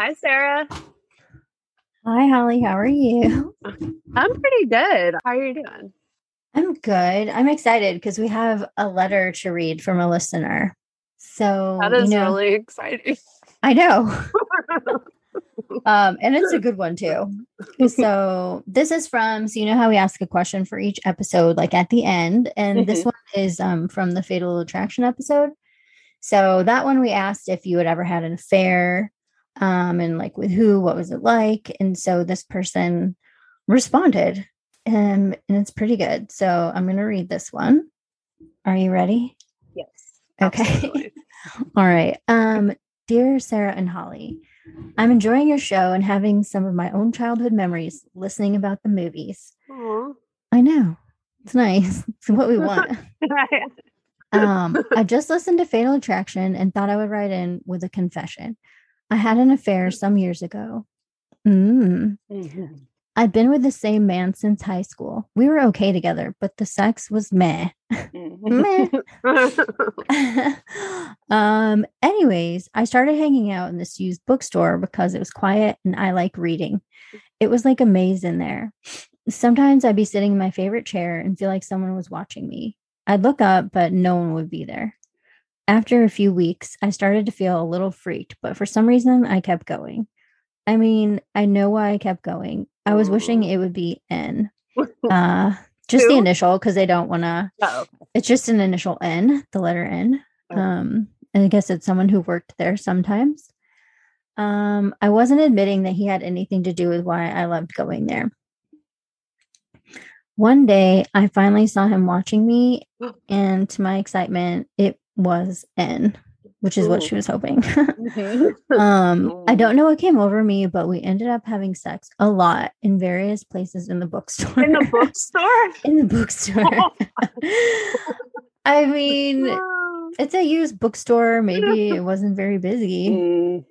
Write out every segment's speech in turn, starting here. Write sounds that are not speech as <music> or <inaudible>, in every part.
Hi, Sarah. Hi, Holly. How are you? I'm pretty good. How are you doing? I'm good. I'm excited because we have a letter to read from a listener. So That is you know, really exciting. I know. <laughs> um, and it's a good one too. So this is from so you know how we ask a question for each episode, like at the end, and this one is um from the Fatal Attraction episode. So that one we asked if you had ever had an affair, um, and like with who, what was it like? And so this person responded, um, and it's pretty good. So I'm gonna read this one. Are you ready? yes. Okay. <laughs> All right. Um, dear Sarah and Holly, I'm enjoying your show and having some of my own childhood memories listening about the movies. Aw. I know. It's nice. <laughs> It's what we want. <laughs> Um, I just listened to Fatal Attraction and thought I would write in with a confession. I had an affair some years ago. Mm. Mhm. I've been with the same man since high school. We were okay together, but the sex was meh. <laughs> Mhm. <laughs> um anyways i started hanging out in this used bookstore because it was quiet and i like reading it was like a maze in there sometimes i'd be sitting in my favorite chair and feel like someone was watching me i'd look up but no one would be there after a few weeks i started to feel a little freaked but for some reason i kept going i mean i know why i kept going i was wishing it would be n <laughs> uh just the initial because they don't want to oh, it's just an initial N, the letter N. Oh. Um, and I guess it's someone who worked there sometimes. Um, I wasn't admitting that he had anything to do with why I loved going there. One day, I finally saw him watching me, <gasps> and to my excitement, it was N, which is what she was hoping. <laughs> Mhm. um, I don't know what came over me, but we ended up having sex a lot in various places in the bookstore. in the <laughs> bookstore. in the bookstore. <laughs> I mean, Oh. it's a used bookstore. Maybe it wasn't very busy. Mm,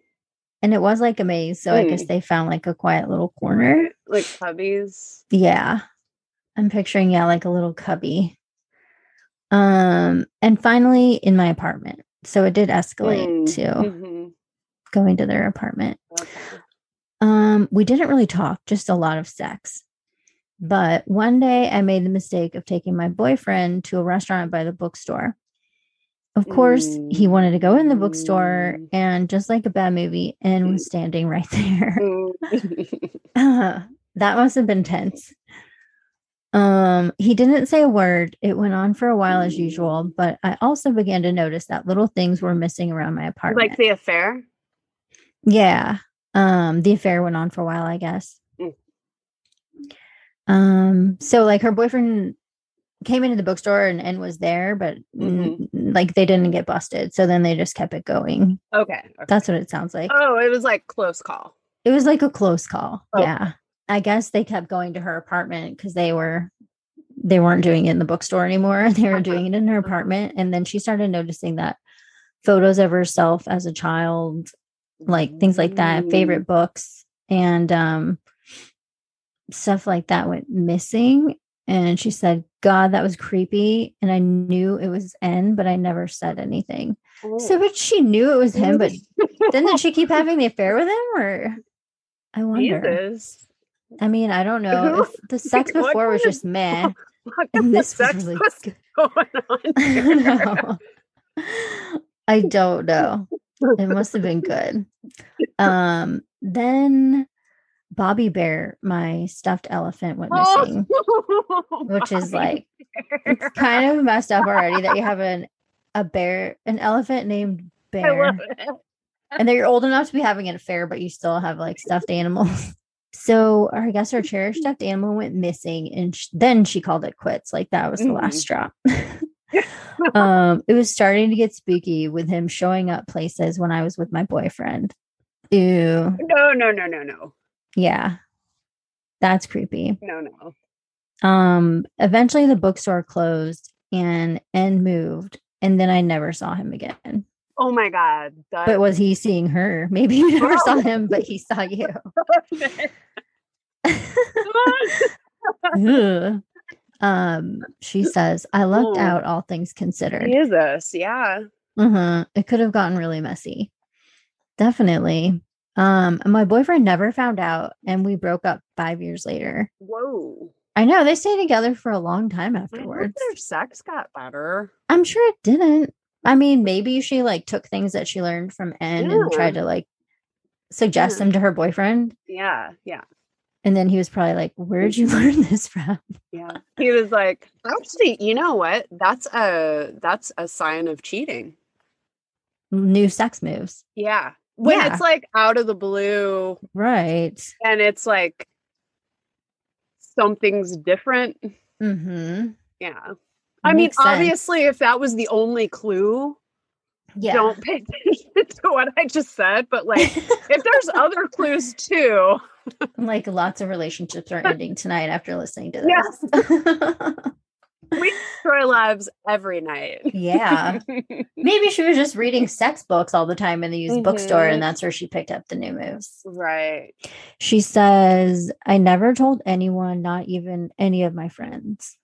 And it was like a maze. So I guess Mm. they found like a quiet little corner. like cubbies. Yeah. I'm picturing, yeah, like a little cubby. Um, and finally in my apartment. So it did escalate Mm, to mhm. going to their apartment. Okay. Um, we didn't really talk, just a lot of sex. But one day I made the mistake of taking my boyfriend to a restaurant by the bookstore. Of course, he wanted to go in the bookstore, Mm. and just like a bad movie, and was standing right <laughs> there. Mm. <laughs> that must have been tense. Um, he didn't say a word. It went on for a while as usual, but I also began to notice that little things were missing around my apartment. like the affair. Yeah. Um, the affair went on for a while, I guess. Mm. Um, so like her boyfriend came into the bookstore and, and was there, but n- like they didn't get busted. So then they just kept it going. Okay. okay. That's what it sounds like. oh, it was like close call. It was like a close call. Oh. Yeah. I guess they kept going to her apartment because they were they weren't doing it in the bookstore anymore. <laughs> They were doing it in her apartment. And then she started noticing that photos of herself as a child, like things like that, favorite books, and um stuff like that went missing. And she said, God, that was creepy. And I knew it was N, but I never said anything. So, Oh. but she knew it was him, but <laughs> then did she keep having the affair with him or I wonder. Jesus. I mean, I don't know. If the <laughs> sex before was just meh. <laughs> And this was really was <laughs> going on I don't know. I don't know. It must have been good. Um, then Bobby Bear, my stuffed elephant, went missing, Oh, which is like it's kind of messed up already that you have an a bear, an elephant named Bear, and that you're old enough to be having an affair, but you still have like stuffed animals. So I guess her cherished stuffed animal went missing, and sh- then she called it quits. Like that was the last straw. <laughs> <laughs> um, it was starting to get spooky with him showing up places when I was with my boyfriend. Ew, No, no, no, no, no, yeah, that's creepy. no, no. Um, eventually the bookstore closed and and moved, and then I never saw him again. Oh my god. That, But was he seeing her? Maybe you never saw him, but he saw you. <laughs> <laughs> Um, she says, I lucked Oh. out, all things considered. Jesus, yeah. Uh-huh. It could have gotten really messy. Definitely. Um, my boyfriend never found out, and we broke up five years later. Whoa. I know they stayed together for a long time afterwards. their sex got better. I'm sure it didn't. I mean, maybe she like took things that she learned from N and tried to like suggest Yeah. them to her boyfriend. Yeah, yeah, And then he was probably like, "Where'd you <laughs> learn this from? yeah. He was like, actually, you know what? That's a that's a sign of cheating. New sex moves. Yeah. When Yeah. it's like out of the blue Right. and it's like something's different. Mm-hmm. Yeah. I mean, sense. obviously, if that was the only clue, Yeah. don't pay attention <laughs> to what I just said. But like, if there's other clues too, <laughs> like lots of relationships are ending tonight after listening to Yes. this. <laughs> we destroy lives every night. yeah. Maybe she was just reading sex books all the time in the used bookstore, Mhm. and that's where she picked up the new moves. right. She says, I never told anyone, not even any of my friends.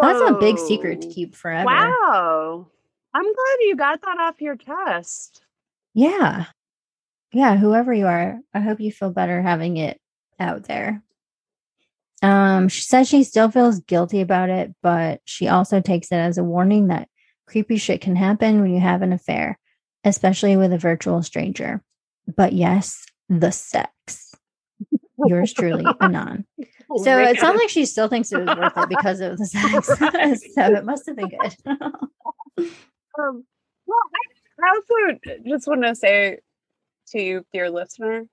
That's a big secret to keep forever. Wow. I'm glad you got that off your chest. Yeah. Yeah. Whoever you are, I hope you feel better having it out there. Um, she says she still feels guilty about it, but she also takes it as a warning that creepy shit can happen when you have an affair, especially with a virtual stranger. But yes, the sex. Yours truly, <laughs> Anon. <laughs> So man. it sounds like she still thinks it was worth it because of the <laughs> sex. <laughs> Right. so it must have been good. Um, well, I, I also just want to say to you, dear listener,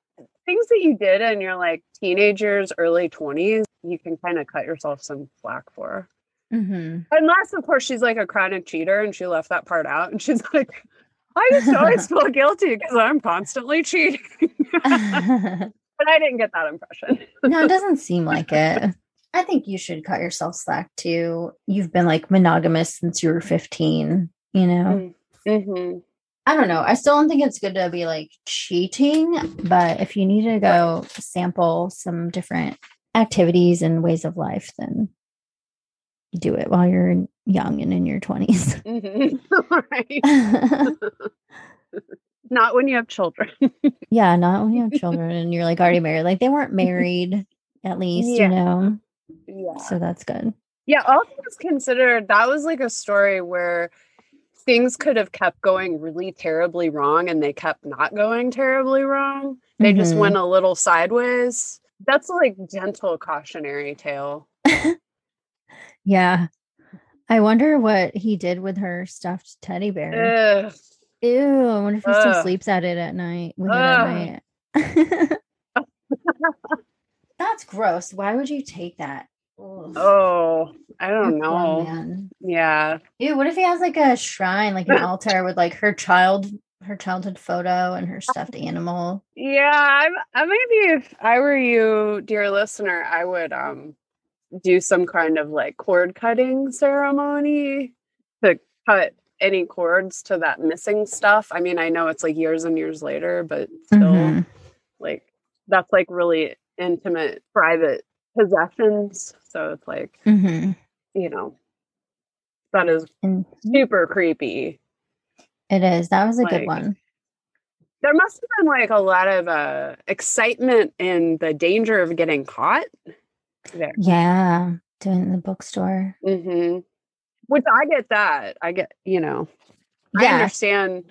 things that you did in your like teenagers, early 20s, you can kind of cut yourself some slack for. hmm Unless, of course, she's like a chronic cheater and she left that part out and she's like, I just always feel guilty because I'm constantly cheating. But I didn't get that impression. <laughs> no, it doesn't seem like it. I think you should cut yourself slack too. You've been like monogamous since you were 15, you know? Mm-hmm. I don't know. I still don't think it's good to be like cheating, but if you need to go sample some different activities and ways of life, then do it while you're young and in your 20s. Mm-hmm. <laughs> right. <laughs> Not when you have children. <laughs> yeah, not when you have children and you're like already married. Like they weren't married, at least, Yeah. you know? Yeah. So that's good. Yeah, all things considered, that was like a story where things could have kept going really terribly wrong and they kept not going terribly wrong. They just Mhm. went a little sideways. That's like gentle cautionary tale. <laughs> Yeah. I wonder what he did with her stuffed teddy bear. Ugh. Ew, I wonder if he still Ugh. sleeps at it at night. With Ugh. it at night. <laughs> That's gross. Why would you take that? Ugh. Oh, I don't Poor know. man. Yeah. Ew, what if he has like a shrine, like an <laughs> altar with like her child, her childhood photo and her stuffed animal? Yeah, I, I maybe if I were you, dear listener, I would um do some kind of like cord cutting ceremony to cut any cords to that missing stuff. I mean, I know it's like years and years later, but still Mhm. like that's like really intimate private possessions. So it's like, Mhm. you know, that is super creepy. it is. That was a good one. There must have been like a lot of uh excitement in the danger of getting caught there. Yeah. Doing the bookstore. hmm Which I get that. I get, you know, I understand.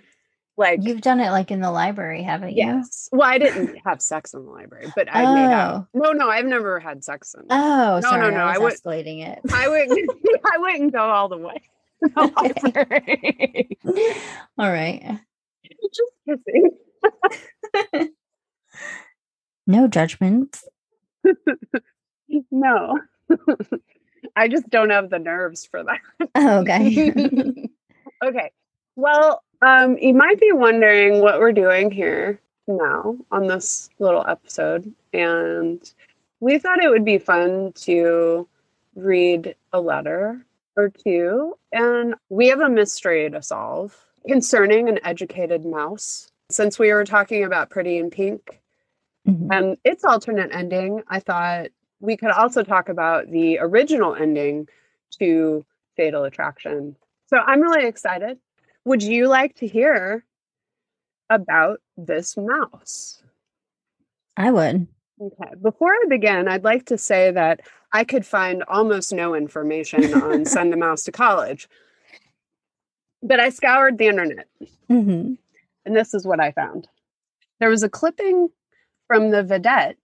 Like, You've done it like in the library, haven't you? yes. Well, I didn't have sex in the library, but I made out. Oh. No, no, I've never had sex in. Oh, No, no, sorry. no, I I was would- escalating it. I wouldn't. <laughs> I wouldn't go all the way. <laughs> the library. <laughs> All right. Just kissing. No judgment. No, I just don't have the nerves for that. Oh, okay. <laughs> <laughs> okay. Well, um, you might be wondering what we're doing here now on this little episode. And we thought it would be fun to read a letter or two. And we have a mystery to solve concerning an educated mouse. Since we were talking about Pretty in Pink Mhm. and its alternate ending, I thought we could also talk about the original ending to Fatal Attraction. So I'm really excited. Would you like to hear about this mouse? I would. Okay. Before I begin, I'd like to say that I could find almost no information on <laughs> Send a Mouse to College, but I scoured the internet hmm and this is what I found. There was a clipping from the Vidette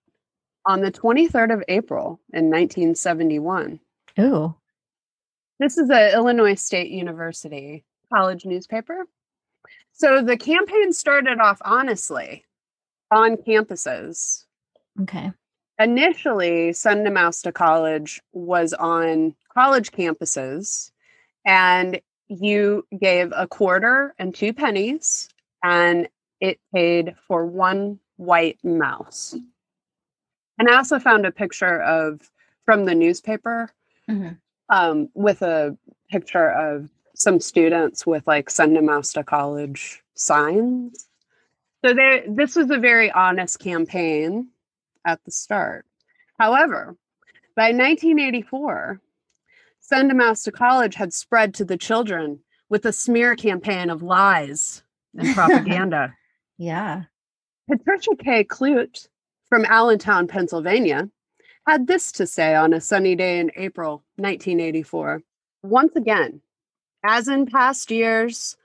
on the 23rd of April in 1971. Ooh. This is the Illinois State University college newspaper. So the campaign started off honestly on campuses. Okay. Initially, Send a Mouse to College was on college campuses, and you gave a quarter and two pennies, and it paid for one white mouse. And I also found a picture of from the newspaper Mhm. um, with a picture of some students with like send a mouse to college signs. So there, this was a very honest campaign at the start. However, by 1984, Send a Mouse to College had spread to the children with a smear campaign of lies and <laughs> propaganda. Yeah. Patricia K. Clute from Allentown, Pennsylvania, had this to say on a sunny day in April 1984. Once again, as in past years,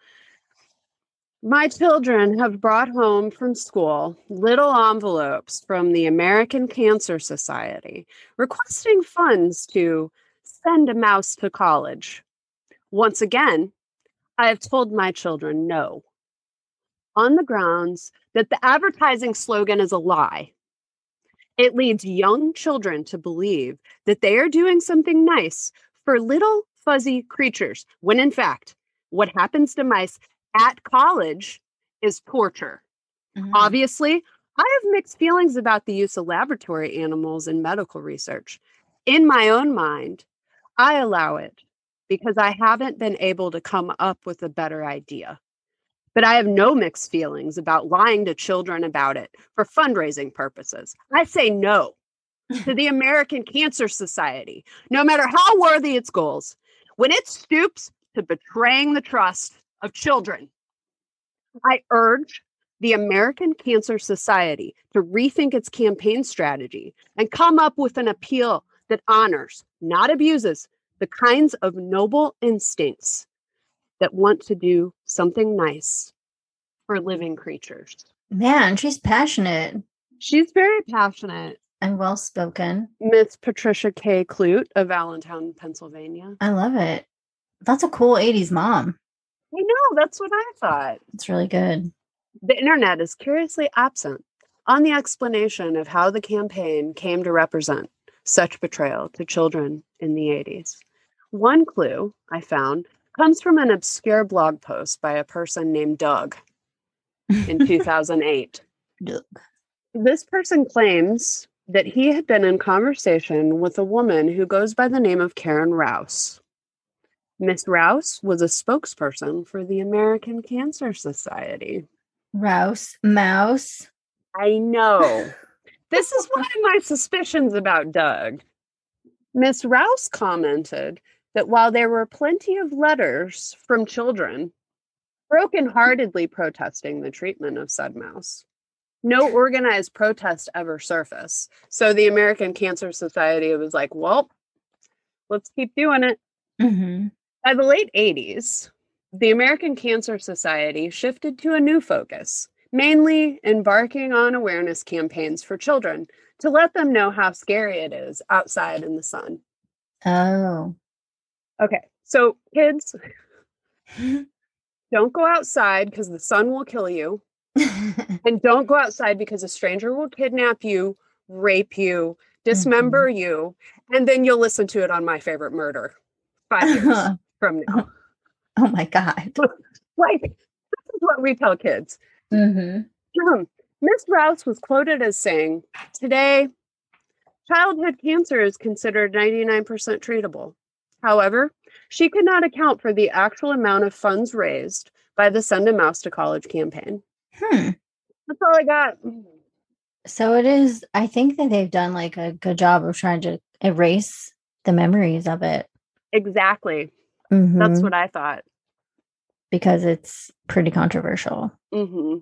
my children have brought home from school little envelopes from the American Cancer Society requesting funds to send a mouse to college. Once again, I have told my children no on the grounds that the advertising slogan is a lie. It leads young children to believe that they are doing something nice for little fuzzy creatures, when in fact, what happens to mice at college is torture. Mhm. Obviously, I have mixed feelings about the use of laboratory animals in medical research. In my own mind, I allow it because I haven't been able to come up with a better idea. But I have no mixed feelings about lying to children about it for fundraising purposes. I say no to the American Cancer Society, no matter how worthy its goals, when it stoops to betraying the trust of children. I urge the American Cancer Society to rethink its campaign strategy and come up with an appeal that honors, not abuses, the kinds of noble instincts that want to do something nice for living mm. creatures. Man, she's passionate She's very passionate. and well spoken. Miss Patricia K. Clute of Allentown, Pennsylvania. I love it. That's a cool 80s mom. I know, that's what I thought. It's really good. The internet is curiously absent on the explanation of how the campaign came to represent such betrayal to children in the 80s. One clue I found comes from an obscure blog post by a person named Doug in <laughs> 2008. Doug. This person claims that he had been in conversation with a woman who goes by the name of Karen Rouse. Miss Rouse was a spokesperson for the American Cancer Society. Rouse, mouse. I know. this is one of my suspicions about Doug. Miss Rouse commented that while there were plenty of letters from children brokenheartedly protesting the treatment of Sudmouse, no organized protest ever surfaced. So the American Cancer Society was like, well, let's keep doing it. hmm By the late 80s, the American Cancer Society shifted to a new focus, mainly embarking on awareness campaigns for children to let them know how scary it is outside in the sun. Oh. Okay, so kids, don't go outside because the sun will kill you, and don't go outside because a stranger will kidnap you, rape you, dismember you, and then you'll listen to it on My Favorite Murder five years <laughs> from now. oh my God. <laughs> Like, this is what we tell kids. hmm Um, <clears throat> Miss Rouse was quoted as saying, Today, childhood cancer is considered 99% treatable. However, she could not account for the actual amount of funds raised by the Send a Mouse to College campaign. Hmm. That's all I got. So it is, I think that they've done like a good job of trying to erase the memories of it. Exactly. That's Mhm. what I thought. because it's pretty controversial. hmm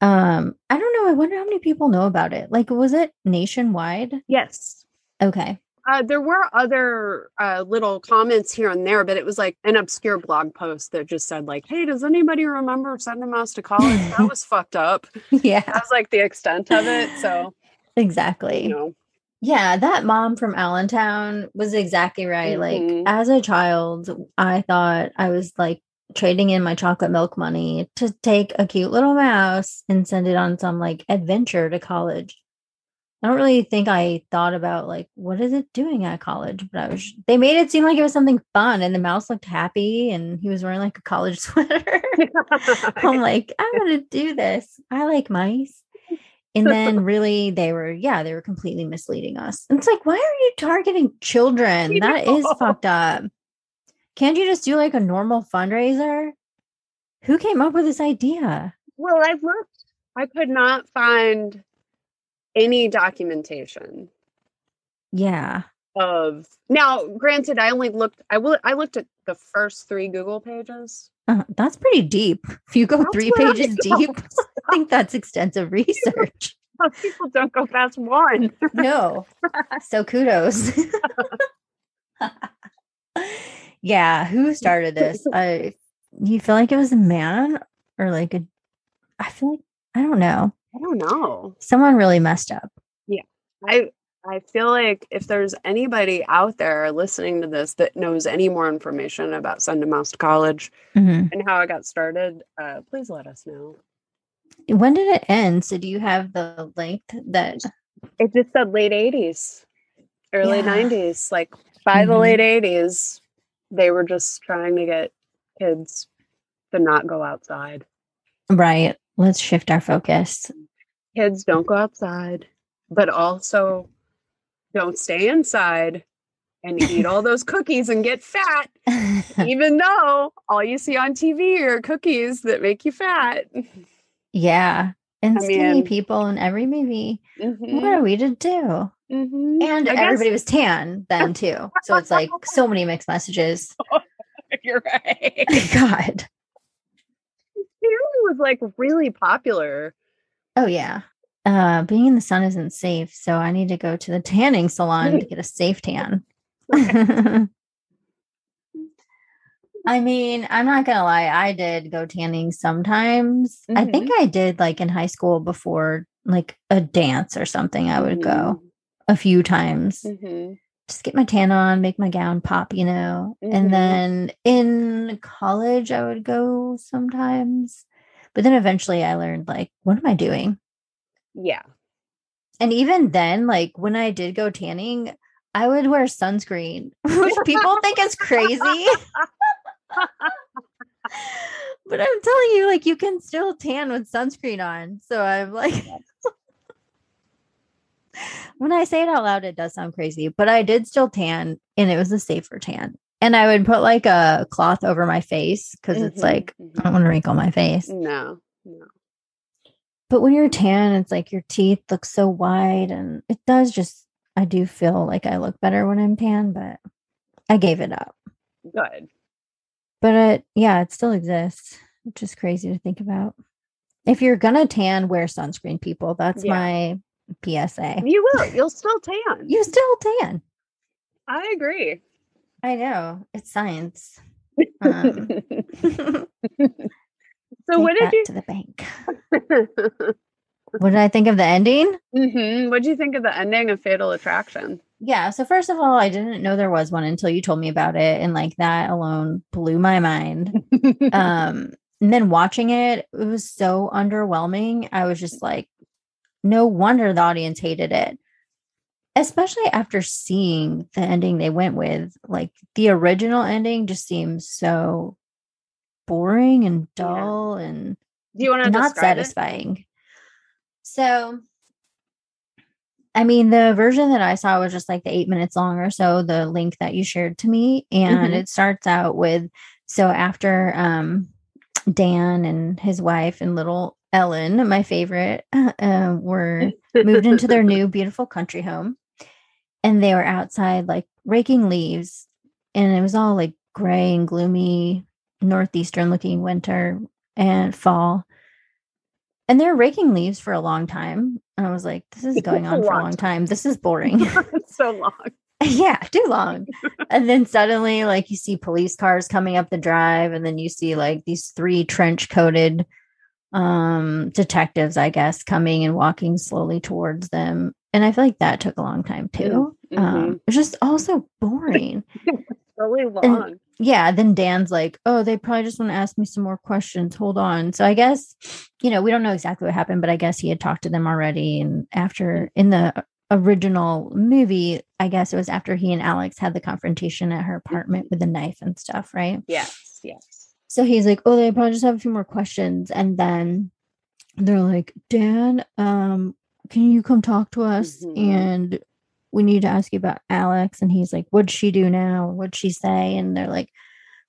Um, I don't know. I wonder how many people know about it. Like, was it nationwide? Yes. Okay. Uh, there were other uh, little comments here and there, but it was like an obscure blog post that just said, like, "Hey, does anybody remember sending a mouse to college?" that <laughs> was fucked up. Yeah, That was like the extent of it. So exactly. you know, Yeah, that mom from Allentown was exactly right. Mhm. Like as a child, I thought I was like trading in my chocolate milk money to take a cute little mouse and send it on some like adventure to college. I don't really think I thought about like what is it doing at college, but I was they made it seem like it was something fun and the mouse looked happy and he was wearing like a college <laughs> sweater. <laughs> I'm like, I want to do this. I like mice. And then <laughs> really they were, yeah, they were completely misleading us. And it's like, why are you targeting children? I That is know. fucked up. Can't you just do like a normal fundraiser? Who came up with this idea? well, I've looked. I could not find any documentation Yeah. of now. Granted, I only looked. I will. I looked at the first three Google pages. Uh, that's pretty deep. If you go That's three where I pages <laughs> deep, I think that's extensive <laughs> research. <laughs> People don't go past one. no. So kudos. yeah, who started this? I you feel like it was a man or like a I feel like I don't know. I don't know. Someone really messed up. Yeah. I I feel like if there's anybody out there listening to this that knows any more information about Send a Mouse to College Mhm. and how I got started, uh, please let us know. When did it end? So do you have the link that It just said late 80s, early Yeah. 90s. Like by the Mhm. late 80s, they were just trying to get kids to not go outside. right? Let's shift our focus. Kids don't go outside, but also don't stay inside and eat all those <laughs> cookies and get fat, <laughs> even though all you see on TV are cookies that make you fat. yeah. And I skinny mean- people in every movie. What Mhm, are we to do? mhm. And I guess everybody was tan then too. So it's like so many mixed messages. <laughs> you're right. God. Was like really popular. Oh yeah. Uh being in the sun isn't safe, so I need to go to the tanning salon to <laughs> get a safe tan. <laughs> I mean, I'm not gonna lie, I did go tanning sometimes. I think I did like in high school before like a dance or something. I would go a few times. Mhm. Just get my tan on, make my gown pop, you know. Mhm. And then in college I would go sometimes. But then eventually I learned like, what am I doing? Yeah. And even then, like when I did go tanning, I would wear sunscreen, <laughs> which people think is crazy. <laughs> but I'm telling you, like you can still tan with sunscreen on. So I'm like, <laughs> when I say it out loud, it does sound crazy, but I did still tan and it was a safer tan. And I would put like a cloth over my face because it's Mhm, like, I mhm. don't want to wrinkle my face. No, no. But when you're tan, it's like your teeth look so white and it does just, I do feel like I look better when I'm tan, but I gave it up. Good. But it, yeah, it still exists, which is crazy to think about. If you're gonna tan, wear sunscreen, people. That's Yeah. my PSA. You will. You'll still tan. You still tan. I agree. I know. It's science. Um, <laughs> so what did you to the bank? <laughs> What did I think of the ending? hmm What did you think of the ending of Fatal Attraction? Yeah. So first of all, I didn't know there was one until you told me about it, and like that alone blew my mind. <laughs> um and then watching it it was so underwhelming i was just like no wonder the audience hated it especially after seeing the ending they went with like the original ending just seems so boring and Yeah. dull and Do you want to not describe it? satisfying so i mean the version that i saw was just like the eight minutes long or so the link that you shared to me and Mhm. it starts out with so after um dan and his wife and little ellen my favorite <laughs> uh, were moved into their <laughs> new beautiful country home and they were outside like raking leaves and it was all like gray and gloomy northeastern looking winter and fall and they're raking leaves for a long time. And I was like, this is going on for a long time. This is <laughs> boring. it's so long. yeah, too long. and then suddenly, like, you see police cars coming up the drive, and then you see like these three trench coated um detectives, I guess, coming and walking slowly towards them. And I feel like that took a long time too. Mhm. Um, it's just also boring. <laughs> really long. yeah, then Dan's like, oh, they probably just want to ask me some more questions. Hold on. So I guess, you know, we don't know exactly what happened, but I guess he had talked to them already. And after in the original movie, I guess it was after he and Alex had the confrontation at her apartment with the knife and stuff, right? yes, yes. So he's like, oh, they probably just have a few more questions. And then they're like, Dan, um, can you come talk to us? Mhm. And we need to ask you about Alex. And he's like, what'd she do now? What'd she say? And they're like,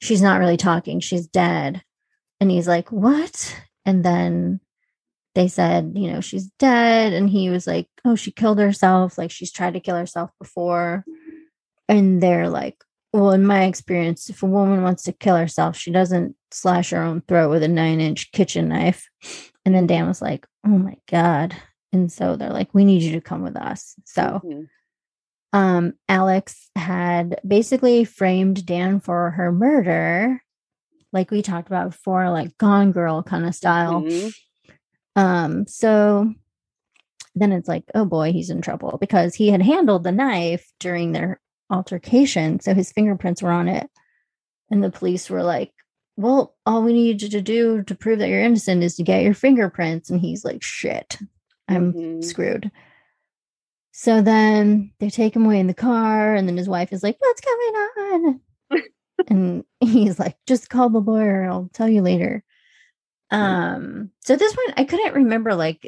she's not really talking. She's dead. And he's like, what? And then they said, you know, she's dead. And he was like, oh, she killed herself. Like she's tried to kill herself before. And they're like, well, in my experience, if a woman wants to kill herself, she doesn't slash her own throat with a nine inch kitchen knife. And then Dan was like, oh my God. And so they're like, we need you to come with us. So Mhm. um, Alex had basically framed Dan for her murder, like we talked about before, like Gone Girl kind of style. Mhm. Um, so then it's like, oh boy, he's in trouble because he had handled the knife during their altercation. So his fingerprints were on it. And the police were like, well, all we need you to do to prove that you're innocent is to get your fingerprints. And he's like, shit, I'm Mhm. screwed. So then they take him away in the car, and then his wife is like, What's going on? <laughs> and he's like, Just call the lawyer, I'll tell you later. Um, so this one I couldn't remember like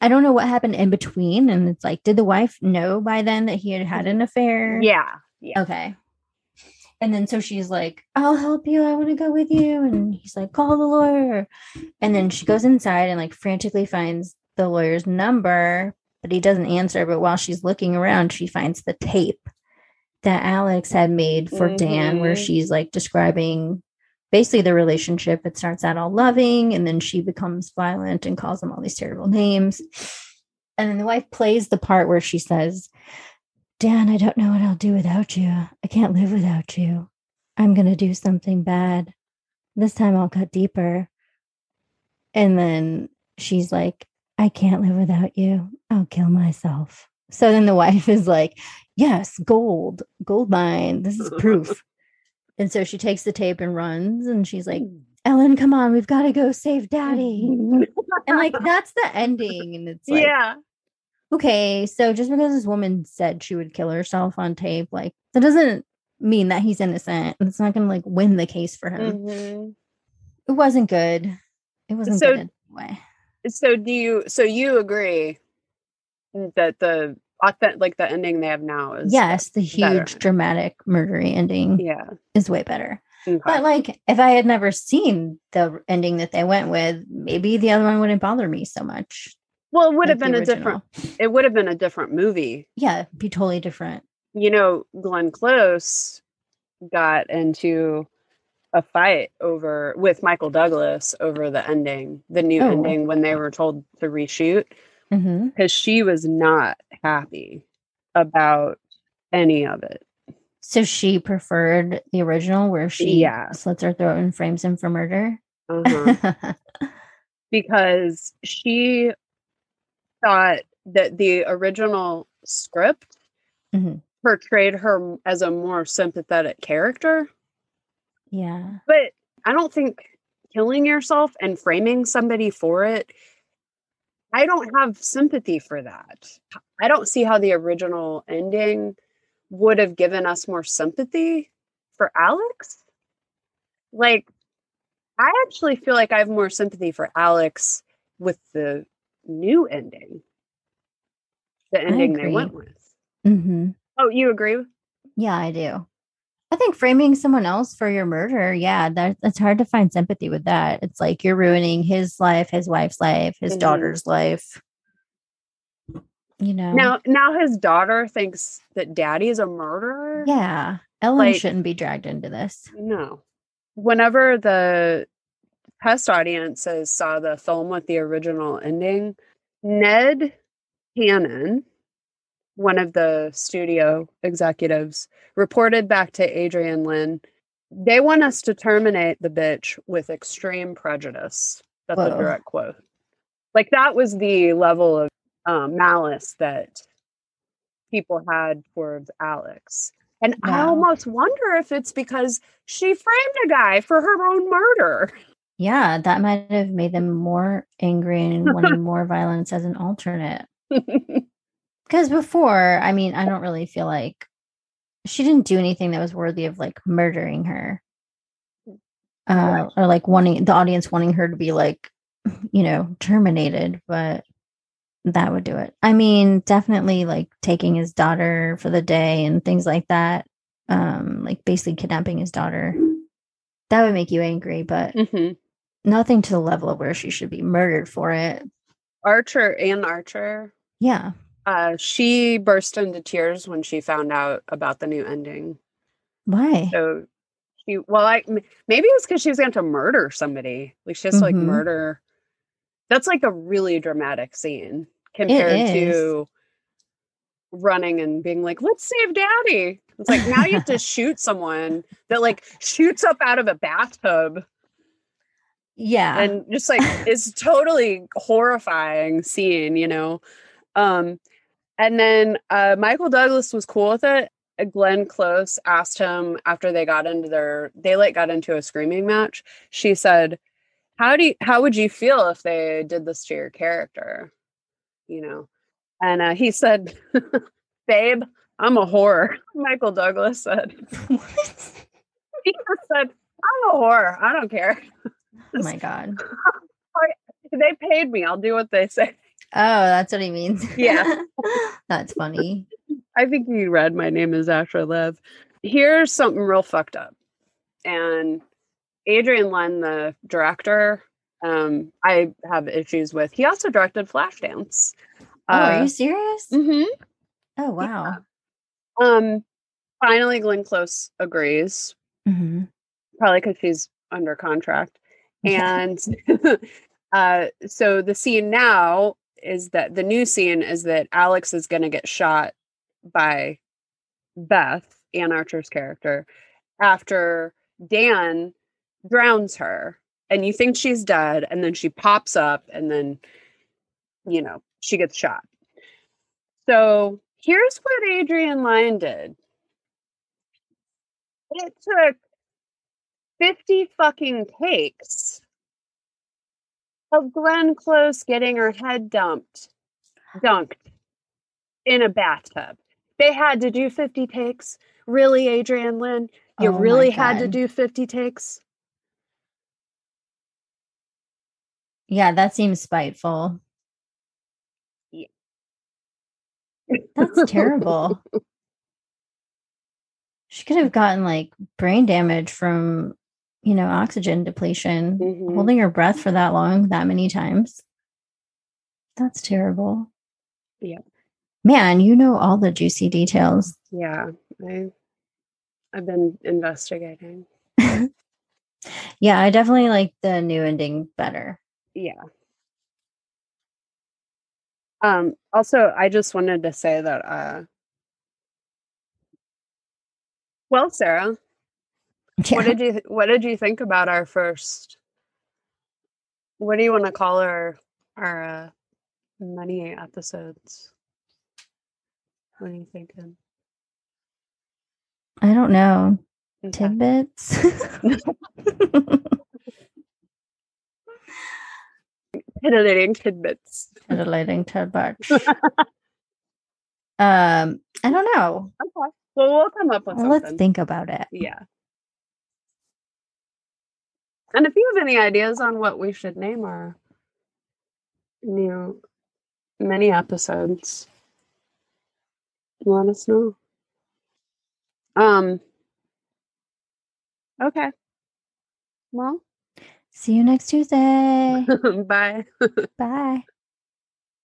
I don't know what happened in between. And it's like, did the wife know by then that he had had an affair? Yeah. Yeah. Okay. And then so she's like, I'll help you. I want to go with you. And he's like, call the lawyer. And then she goes inside and like frantically finds the lawyer's number, but he doesn't answer. But while she's looking around, she finds the tape that Alex had made for Dan, where Mhm. she's like describing basically the relationship. It starts out all loving and then she becomes violent and calls him all these terrible names. And then the wife plays the part where she says, Dan, I don't know what I'll do without you. I can't live without you. I'm going to do something bad. This time I'll cut deeper. And then she's like, I can't live without you. I'll kill myself. So then the <laughs> wife is like, Yes, gold, gold mine. This is proof. And so she takes the tape and runs and she's like, Ellen, come on, we've got to go save daddy. <laughs> and like, that's the ending. And it's like, yeah. okay, so just because this woman said she would kill herself on tape, like that doesn't mean that he's innocent. It's not gonna like win the case for him. Mhm. It wasn't good. It wasn't So- good anyway. So do you? So you agree that the authentic, like the ending they have now is uh, Yes, the better. huge dramatic murdery ending Yeah. is way better. Okay. But like if I had never seen the ending that they went with, maybe the other one wouldn't bother me so much. well, it would have been a different. It would have been a different movie. Yeah, be totally different. You know, Glenn Close got into a fight over with Michael Douglas over the ending, the new Oh. ending when they were told to reshoot hmm because she was not happy about any of it. So she preferred the original where she Yeah. slits her throat and frames him for murder. Uh-huh. <laughs> because she thought that the original script Mhm. portrayed her as a more sympathetic character. yeah. But I don't think killing yourself and framing somebody for it, I don't have sympathy for that. I don't see how the original ending would have given us more sympathy for Alex. Like, I actually feel like I have more sympathy for Alex with the new ending, the ending they went with. Mm-hmm. Oh, you agree? Yeah, I do. I think framing someone else for your murder, yeah, that, that's hard to find sympathy with that. It's like you're ruining his life, his wife's life, his Mhm. daughter's life. You know? Now, now his daughter thinks that daddy is a murderer. yeah, Ellen like- shouldn't be dragged into this. No. Whenever the test audiences saw the film with the original ending, Ned Tanen, one of the studio executives, reported back to Adrian Lyne. they want us to terminate the bitch with extreme prejudice. That's a direct quote. Like that was the level of um, malice that people had towards Alex. And I almost wonder if it's because she framed a guy for her own murder. Yeah, that might have made them more angry and wanting <laughs> more violence as an alternate. <laughs> Because before, I mean, I don't really feel like she didn't do anything that was worthy of like murdering her. Uh, or like wanting the audience wanting her to be like, <laughs> you know, terminated, but that would do it. I mean, definitely like taking his daughter for the day and things like that. Um, like basically kidnapping his daughter. That would make you angry, but Mhm. nothing to the level of where she should be murdered for it. Archer and Archer, Yeah. Uh, she burst into tears when she found out about the new ending. Why? So she, well, I maybe it was because she was going to murder somebody. Like she has to like Mhm. murder. That's like a really dramatic scene compared to running and being like, "Let's save Daddy." It's like now you have to <laughs> shoot someone that like shoots up out of a bathtub Yeah. and just like it's totally horrifying scene, you know. Um and then uh Michael Douglas was cool with it. Glenn Close asked him after they got into their they like got into a screaming match. She said, "How do you, how would you feel if they did this to your character?" You know. And uh, he said, <laughs> "Babe, I'm a whore." <laughs> Michael Douglas said. <laughs> He just said, "I'm a whore. I don't care. oh my god. They paid me. I'll do what they say." Oh, that's what he means. Yeah. <laughs> that's funny. I think you read My Name is Asher Lev. Here's something real fucked up. And Adrian Lyne, the director, um, I have issues with. He also directed Flashdance. Oh, are Uh, you serious? mhm. Oh, wow. Um, finally, Glenn Close agrees, hmm probably because she's under contract. <laughs> And <laughs> uh, so the scene now is that the new scene is that Alex is going to get shot by Beth, Anne Archer's character, after Dan drowns her. And you think she's dead, and then she pops up, and then, you know, she gets shot. So here's what Adrian Lyne did it took 50 fucking takes of Glenn Close getting her head dumped, dunked in a bathtub. They had to do 50 takes. Really, Adrian Lyne? You Oh really had to do 50 takes? Yeah, that seems spiteful. Yeah. That's terrible. <laughs> She could have gotten like brain damage from, you know, oxygen depletion, Mhm. holding your breath for that long, that many times. That's terrible. Yeah. Man, you know all the juicy details. Yeah, I, I've been investigating. <laughs> Yeah, I definitely like the new ending better. Yeah. Um, also, I just wanted to say that, uh, well, Sarah, Yeah. what did you what did you think about our first? What do you want to call our our uh, money episodes? What are you thinking? I don't know. Okay. Tidbits. <laughs> Titillating tidbits. Titillating tidbits. <laughs> um, I don't know. Okay. Well, we'll come up with Well, something. let's think about it. Yeah. And if you have any ideas on what we should name our new many episodes, let us know. Um. Okay. Well, See you next Tuesday. <laughs> bye. Bye.